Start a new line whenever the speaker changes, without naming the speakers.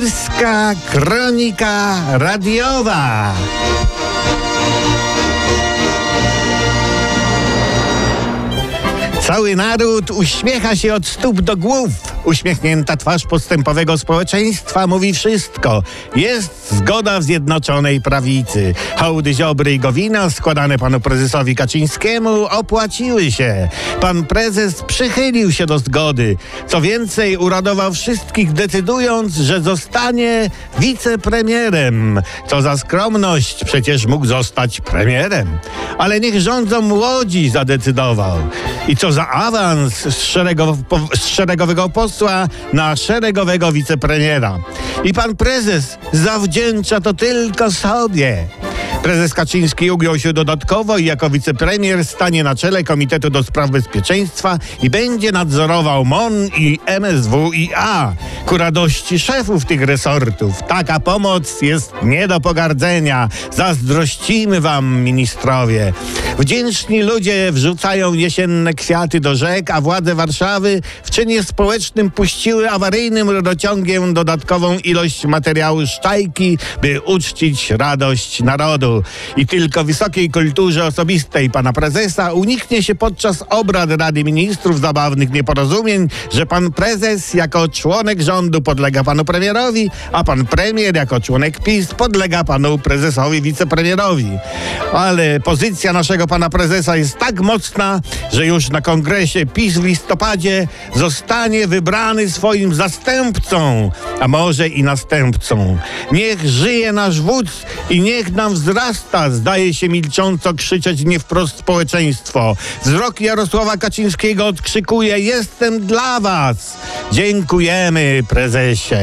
Polska Kronika Radiowa. Cały naród uśmiecha się od stóp do głów. Uśmiechnięta twarz postępowego społeczeństwa mówi wszystko. Jest zgoda w Zjednoczonej Prawicy. Hołdy Ziobry i Gowina składane panu prezesowi Kaczyńskiemu opłaciły się. Pan prezes przychylił się do zgody. Co więcej, uradował wszystkich decydując, że zostanie wicepremierem. Co za skromność, przecież mógł zostać premierem. Ale niech rządzą młodzi zadecydował. I co za awans z, z szeregowego posła na szeregowego wicepremiera. I pan prezes zawdzięcza to tylko sobie. Prezes Kaczyński ugiął się dodatkowo i jako wicepremier stanie na czele Komitetu do Spraw Bezpieczeństwa i będzie nadzorował MON i MSWiA ku radości szefów tych resortów. Taka pomoc jest nie do pogardzenia. Zazdrościmy wam, ministrowie. Wdzięczni ludzie wrzucają jesienne kwiaty do rzek, a władze Warszawy w czynie społecznym puściły awaryjnym rurociągiem dodatkową ilość materiału szczajki, by uczcić radość narodu. I tylko wysokiej kulturze osobistej pana prezesa uniknie się podczas obrad Rady Ministrów zabawnych nieporozumień, że pan prezes jako członek rządu podlega panu premierowi, a pan premier jako członek PiS podlega panu prezesowi wicepremierowi. Ale pozycja naszego pana prezesa jest tak mocna, że już na kongresie PiS w listopadzie zostanie wybrany swoim zastępcą, a może i następcą. Niech żyje nasz wódz i niech nam wzrasta, zdaje się milcząco krzyczeć nie wprost społeczeństwo. Wzrok Jarosława Kaczyńskiego odkrzykuje: Jestem dla was. Dziękujemy, prezesie.